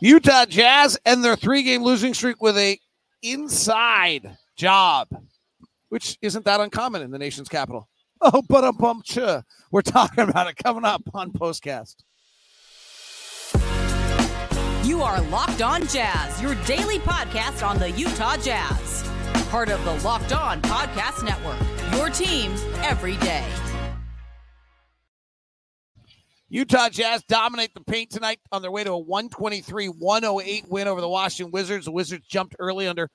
Utah Jazz end their three game losing streak with a inside job, which isn't that uncommon in the nation's capital. Oh, but a bump. We're talking about it coming up on Postcast. You are Locked On Jazz, your daily podcast on the Utah Jazz. Part of the Locked On Podcast Network, your team every day. Utah Jazz dominate the paint tonight on their way to a 123 108 win over the Washington Wizards. The Wizards jumped early under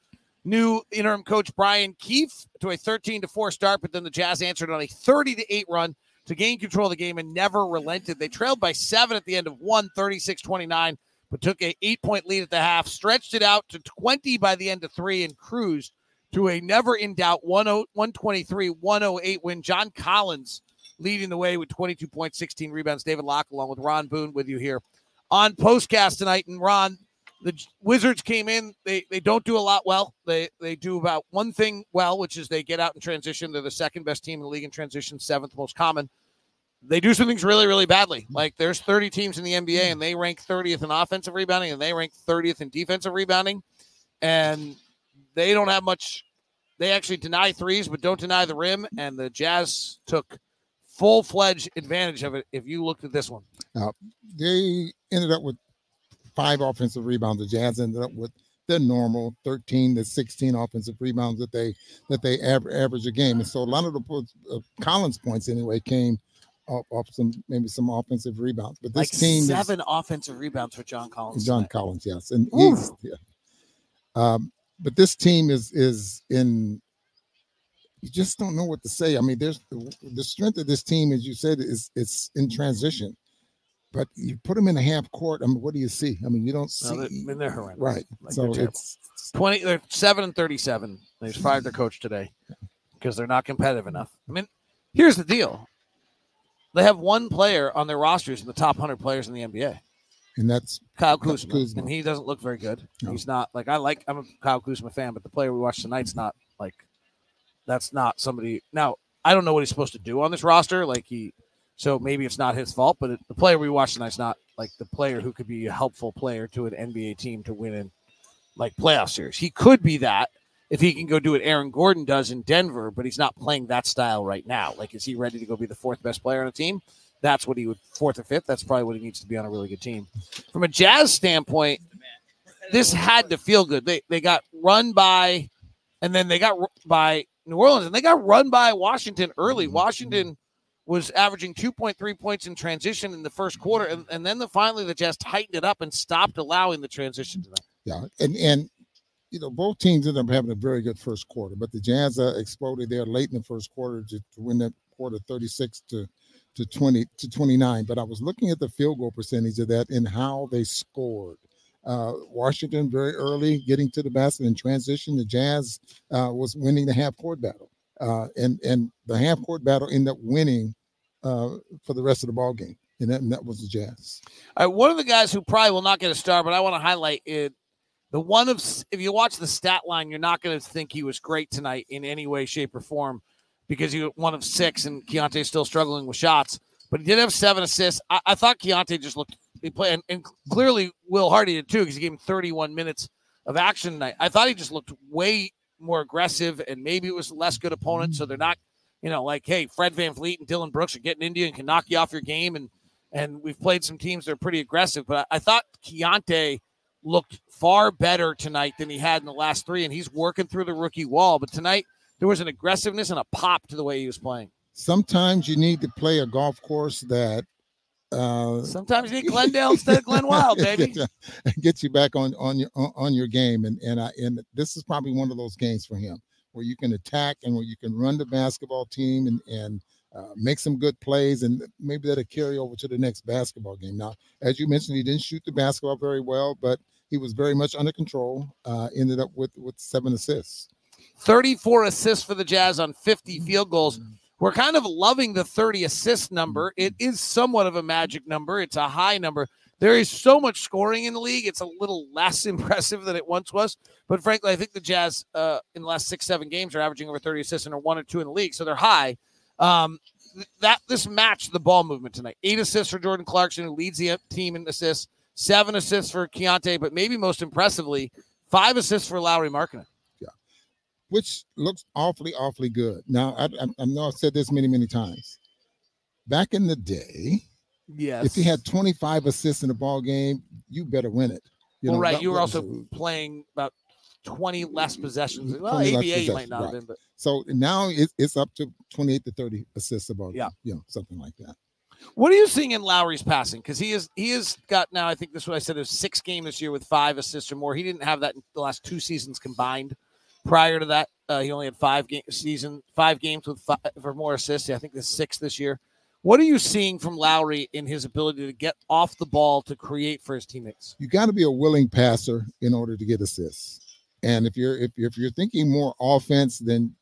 new interim coach Brian Keefe to a 13 to 4 start, but then the Jazz answered on a 30 to 8 run to gain control of the game and never relented. They trailed by seven at the end of one, 36 29, but took a eight point lead at the half, stretched it out to 20 by the end of three, and cruised to a never in doubt 123 108 win. John Collins leading the way with 22 points, 16 rebounds. David Locke, along with Ron Boone, with you here on Postcast tonight. And Ron, the Wizards came in. They they don't do a lot well. They they do about one thing well, which is they get out in transition. They're the second best team in the league in transition, seventh most common. They do some things really, really badly. Like there's 30 teams in the NBA and they rank 30th in offensive rebounding and they rank 30th in defensive rebounding. And they don't have much. They actually deny threes, but don't deny the rim. And the Jazz took full fledged advantage of it if you looked at this one. Now, they ended up with five offensive rebounds. The Jazz ended up with their normal 13 to 16 offensive rebounds that they that they aver- average a game. And so a lot of the uh, Collins points anyway came off, off, some maybe some offensive rebounds. But this like team seven is, offensive rebounds for John Collins. John tonight. Collins, yes, and he's yeah. Um, but this team is is in you just don't know what to say. I mean, there's the strength of this team, as you said, is it's in transition. But you put them in a half court. I mean, what do you see? I mean, you don't see. No, I mean, they're horrendous. Right. Like so they're it's twenty. They're seven and thirty-seven. They fired their coach today because they're not competitive enough. I mean, here's the deal: they have one player on their rosters in the top hundred players in the NBA, and that's Kyle Kuzma, Kuzma. and he doesn't look very good. No. He's not like I like. I'm a Kyle Kuzma fan, but the player we watched tonight's not like that's not somebody. Now, I don't know what he's supposed to do on this roster. Like he, so maybe it's not his fault, but it, the player we watched tonight's not like the player who could be a helpful player to an NBA team to win in like playoff series. He could be that if he can go do what Aaron Gordon does in Denver, but he's not playing that style right now. Like, is he ready to go be the fourth best player on a team? That's what he would fourth or fifth. That's probably what he needs to be on a really good team. From a Jazz standpoint, this had to feel good. They they got run by, and then they got by New Orleans, and they got run by Washington early. Mm-hmm. Washington was averaging 2.3 points in transition in the first quarter, and, and then the, finally the Jazz tightened it up and stopped allowing the transition to them. Yeah, and and you know both teams ended up having a very good first quarter, but the Jazz uh, exploded there late in the first quarter to, to win that quarter 36 to to 20 to 29. But I was looking at the field goal percentage of that and how they scored. Uh, Washington very early getting to the basket in transition. The Jazz uh, was winning the half court battle, uh, and and the half court battle ended up winning uh, for the rest of the ball game, and that, and that was the Jazz. All right, one of the guys who probably will not get a star, but I want to highlight it. The one of if you watch the stat line, you're not going to think he was great tonight in any way, shape, or form because he was one of six, and Keyonte's still struggling with shots. But he did have seven assists. I, I thought Keyonte just looked he played, and, and clearly Will Hardy did too because he gave him 31 minutes of action tonight. I thought he just looked way more aggressive, and maybe it was less good opponent, so they're not, you know, like hey, Fred Van VanVleet and Dillon Brooks are getting into you and can knock you off your game, and and we've played some teams that are pretty aggressive, but I, I thought Keyonte looked far better tonight than he had in the last three, and he's working through the rookie wall. But tonight there was an aggressiveness and a pop to the way he was playing. Sometimes you need to play a golf course that uh, Sometimes you need Glendale instead of Glenwild, baby. Get you back on on your on your game, and and I and this is probably one of those games for him where you can attack and where you can run the basketball team and and uh, make some good plays, and maybe that'll carry over to the next basketball game. Now, as you mentioned, he didn't shoot the basketball very well, but he was very much under control. Uh, ended up with with seven assists. 34 assists for the Jazz on 50 field goals. Mm-hmm. We're kind of loving the 30 assist number. It is somewhat of a magic number, it's a high number. There is so much scoring in the league. It's a little less impressive than it once was. But frankly, I think the Jazz uh, in the last six, seven games are averaging over 30 assists and are one or two in the league. So they're high. Um, that this matched the ball movement tonight. Eight assists for Jordan Clarkson, who leads the team in assists. seven assists for Keyonte, but maybe most impressively, five assists for Lauri Markkanen. Which looks awfully, awfully good. Now, I, I, I know I've said this many, many times. Back in the day, Yes. if you had 25 assists in a ball game, you better win it. You well, know, right. You were also playing about 20 less possessions. Well, 20 less ABA you might possessions, not have been, but so now it's, it's up to 28 to 30 assists a ball game. Yeah. You know, something like that. what are you seeing in Lauri's passing? Because he is he has got now. I think this is what I said. Is six game this year with five assists or more. He didn't have that in the last two seasons combined. Prior to that, uh, he only had five game season five games with five for more assists. I think the sixth this year. What are you seeing from Lauri in his ability to get off the ball to create for his teammates? You got to be a willing passer in order to get assists. And if you're if, if you're thinking more offense, then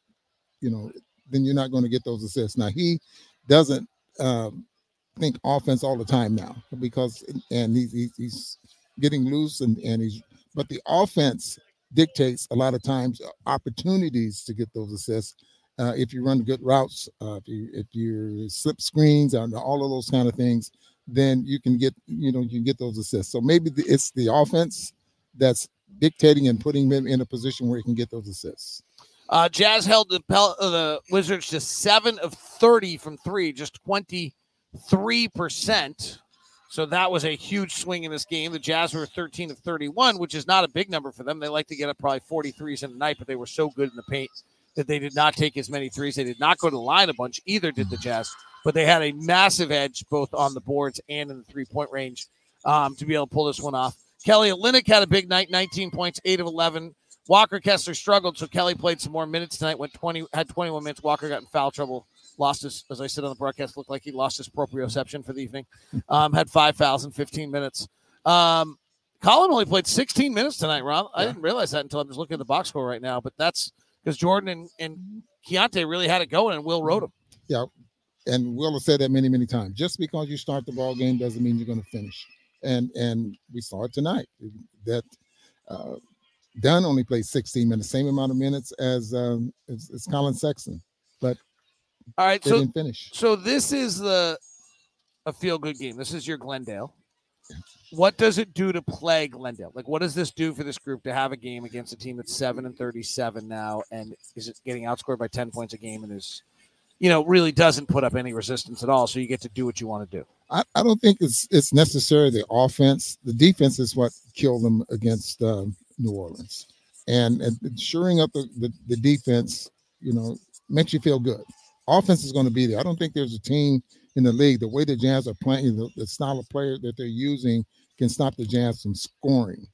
you know, then you're not going to get those assists. Now he doesn't um, think offense all the time now because and he's, he's getting loose and and he's but the offense dictates a lot of times opportunities to get those assists. Uh, if you run good routes, uh, if you if you slip screens and all of those kind of things, then you can get you know you can get those assists. So maybe the, it's the offense that's dictating and putting them in a position where he can get those assists. Uh, Jazz held the, Pel- uh, the Wizards to seven of 30 from three, just 23%. So that was a huge swing in this game. The Jazz were 13 of 31, which is not a big number for them. They like to get up probably 43s in a night, but they were so good in the paint that they did not take as many threes. They did not go to the line a bunch, either did the Jazz, but they had a massive edge both on the boards and in the three point range um, to be able to pull this one off. Kelly Olynyk had a big night, 19 points, 8 of 11. Walker Kessler struggled, so Kelly played some more minutes tonight. Went 20, had 21 minutes. Walker got in foul trouble. Lost his, as I said on the broadcast, looked like he lost his proprioception for the evening. Um, had five fouls in 15 minutes. Um, Collin only played 16 minutes tonight, Ron. I didn't realize that until I'm just looking at the box score right now. But that's because Jordan and, and Keyonte really had it going, and Will rode him. Yeah, and Will has said that many, many times. Just because you start the ball game doesn't mean you're going to finish. And and we saw it tonight. That uh, Dunn only played 16 minutes, same amount of minutes as um, as, as Collin Sexton. All right, They so didn't finish. So this is the a feel good game. This is your Glendale. What does it do to play Glendale? Like, what does this do for this group to have a game against a team that's seven and thirty-seven now, and is it getting outscored by ten points a game, and is, you know, really doesn't put up any resistance at all? So you get to do what you want to do. I, I don't think it's it's necessarily the offense. The defense is what killed them against um, New Orleans, and, and shoring up the, the the defense, you know, makes you feel good. Offense is going to be there. I don't think there's a team in the league the way the Jazz are playing, the, the style of player that they're using can stop the Jazz from scoring.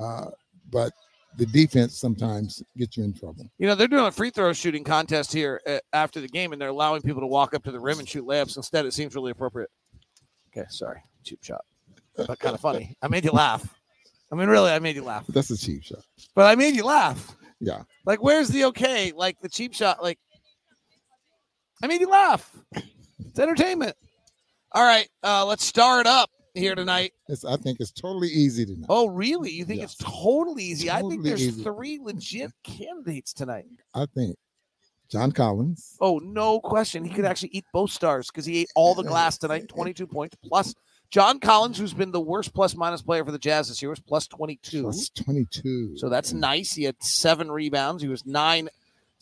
Uh, but the defense sometimes gets you in trouble. You know, they're doing a free throw shooting contest here uh, after the game, and they're allowing people to walk up to the rim and shoot layups. Instead, it seems really appropriate. Okay, sorry, cheap shot, but kind of funny. I made you laugh. I mean, really, I made you laugh. That's a cheap shot. But I made you laugh. Yeah. Like, where's the okay? Like the cheap shot. Like, I made you laugh. It's entertainment. All right, uh, let's start up here tonight. It's, I think it's totally easy tonight. Oh, really? You think Yeah. it's totally easy? I think there's easy. three legit candidates tonight. I think John Collins. Oh, no question. He could actually eat both stars because he ate all the glass tonight. 22 points plus John Collins, who's been the worst plus minus player for the Jazz this year, was plus 22. Plus 22. So that's nice. He had seven rebounds. He was nine,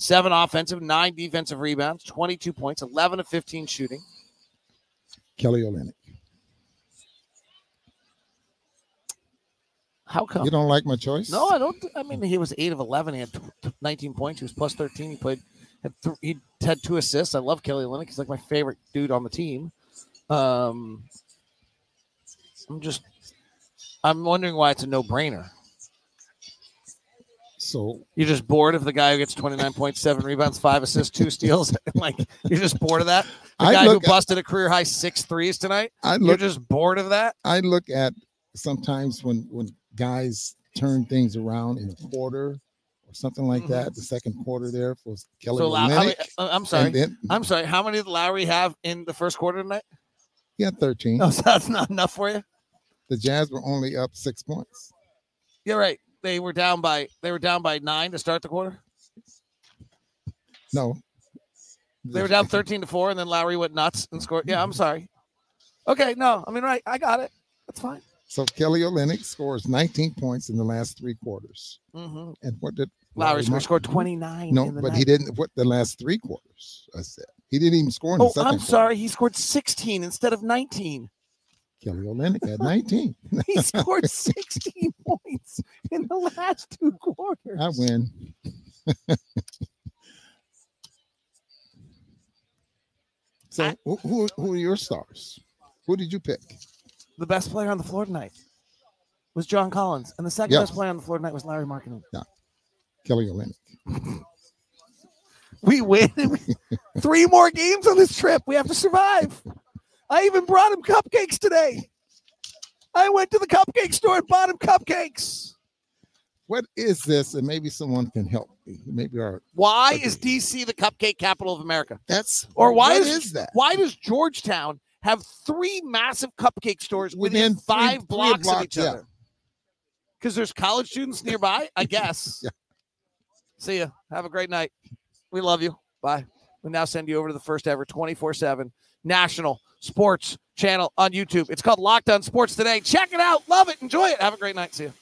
seven offensive, nine defensive rebounds, 22 points, 11 of 15 shooting. Kelly Olynyk. How come? You don't like my choice? No, I don't. I mean, he was eight of 11. He had 19 points. He was plus 13. He played, had th- he had two assists. I love Kelly Olynyk. He's like my favorite dude on the team. Um, I'm just, I'm wondering why it's a no brainer. So You're just bored of the guy who gets 29.7 rebounds, five assists, two steals. like you're just bored of that. The I guy look, who busted a career high six threes tonight. I You're look, just bored of that. I look at sometimes when when guys turn things around in a quarter or something like Mhm. that. The second quarter there for Kelly So Low- many- uh, I'm sorry. Then I'm sorry. How many did Lauri have in the first quarter tonight? he had 13. Oh, so that's not enough for you. The Jazz were only up six points. You're right. They were down by they were down by nine to start the quarter. No. They were down 13 to four, and then Lauri went nuts and scored. Yeah, I'm sorry. Okay, no, I mean, right. I got it. That's fine. So Kelly Olynyk scores 19 points in the last three quarters. Mm-hmm. And what did Lauri scored 29. No, in the but night. he didn't. What the last three quarters? I said he didn't even score in Oh. I'm quarter. sorry. He scored 16 instead of 19. Kelly Olynyk had 19. He scored 16 points in the last two quarters. I win. so I- who, who who are your stars? Who did you pick? The best player on the floor tonight was John Collins, and the second Yeah. best player on the floor tonight was Lauri Markkanen. Kelly Olynyk. We win. Three more games on this trip. We have to survive. I even brought him cupcakes today. I went to the cupcake store and bought him cupcakes. What is this? And maybe someone can help me. Maybe our Why Okay. is DC the cupcake capital of America? that's Or why what is- is that? Why does Georgetown have three massive cupcake stores within, Within three- five three blocks, of blocks, each yeah. other? Because there's college students nearby, I guess. Yeah. See ya. Have a great night. We love you. Bye. We now send you over to the first ever 24 7 national sports channel on YouTube. It's called Locked On Sports Today. Check it out. Love it. Enjoy it. Have a great night. See you.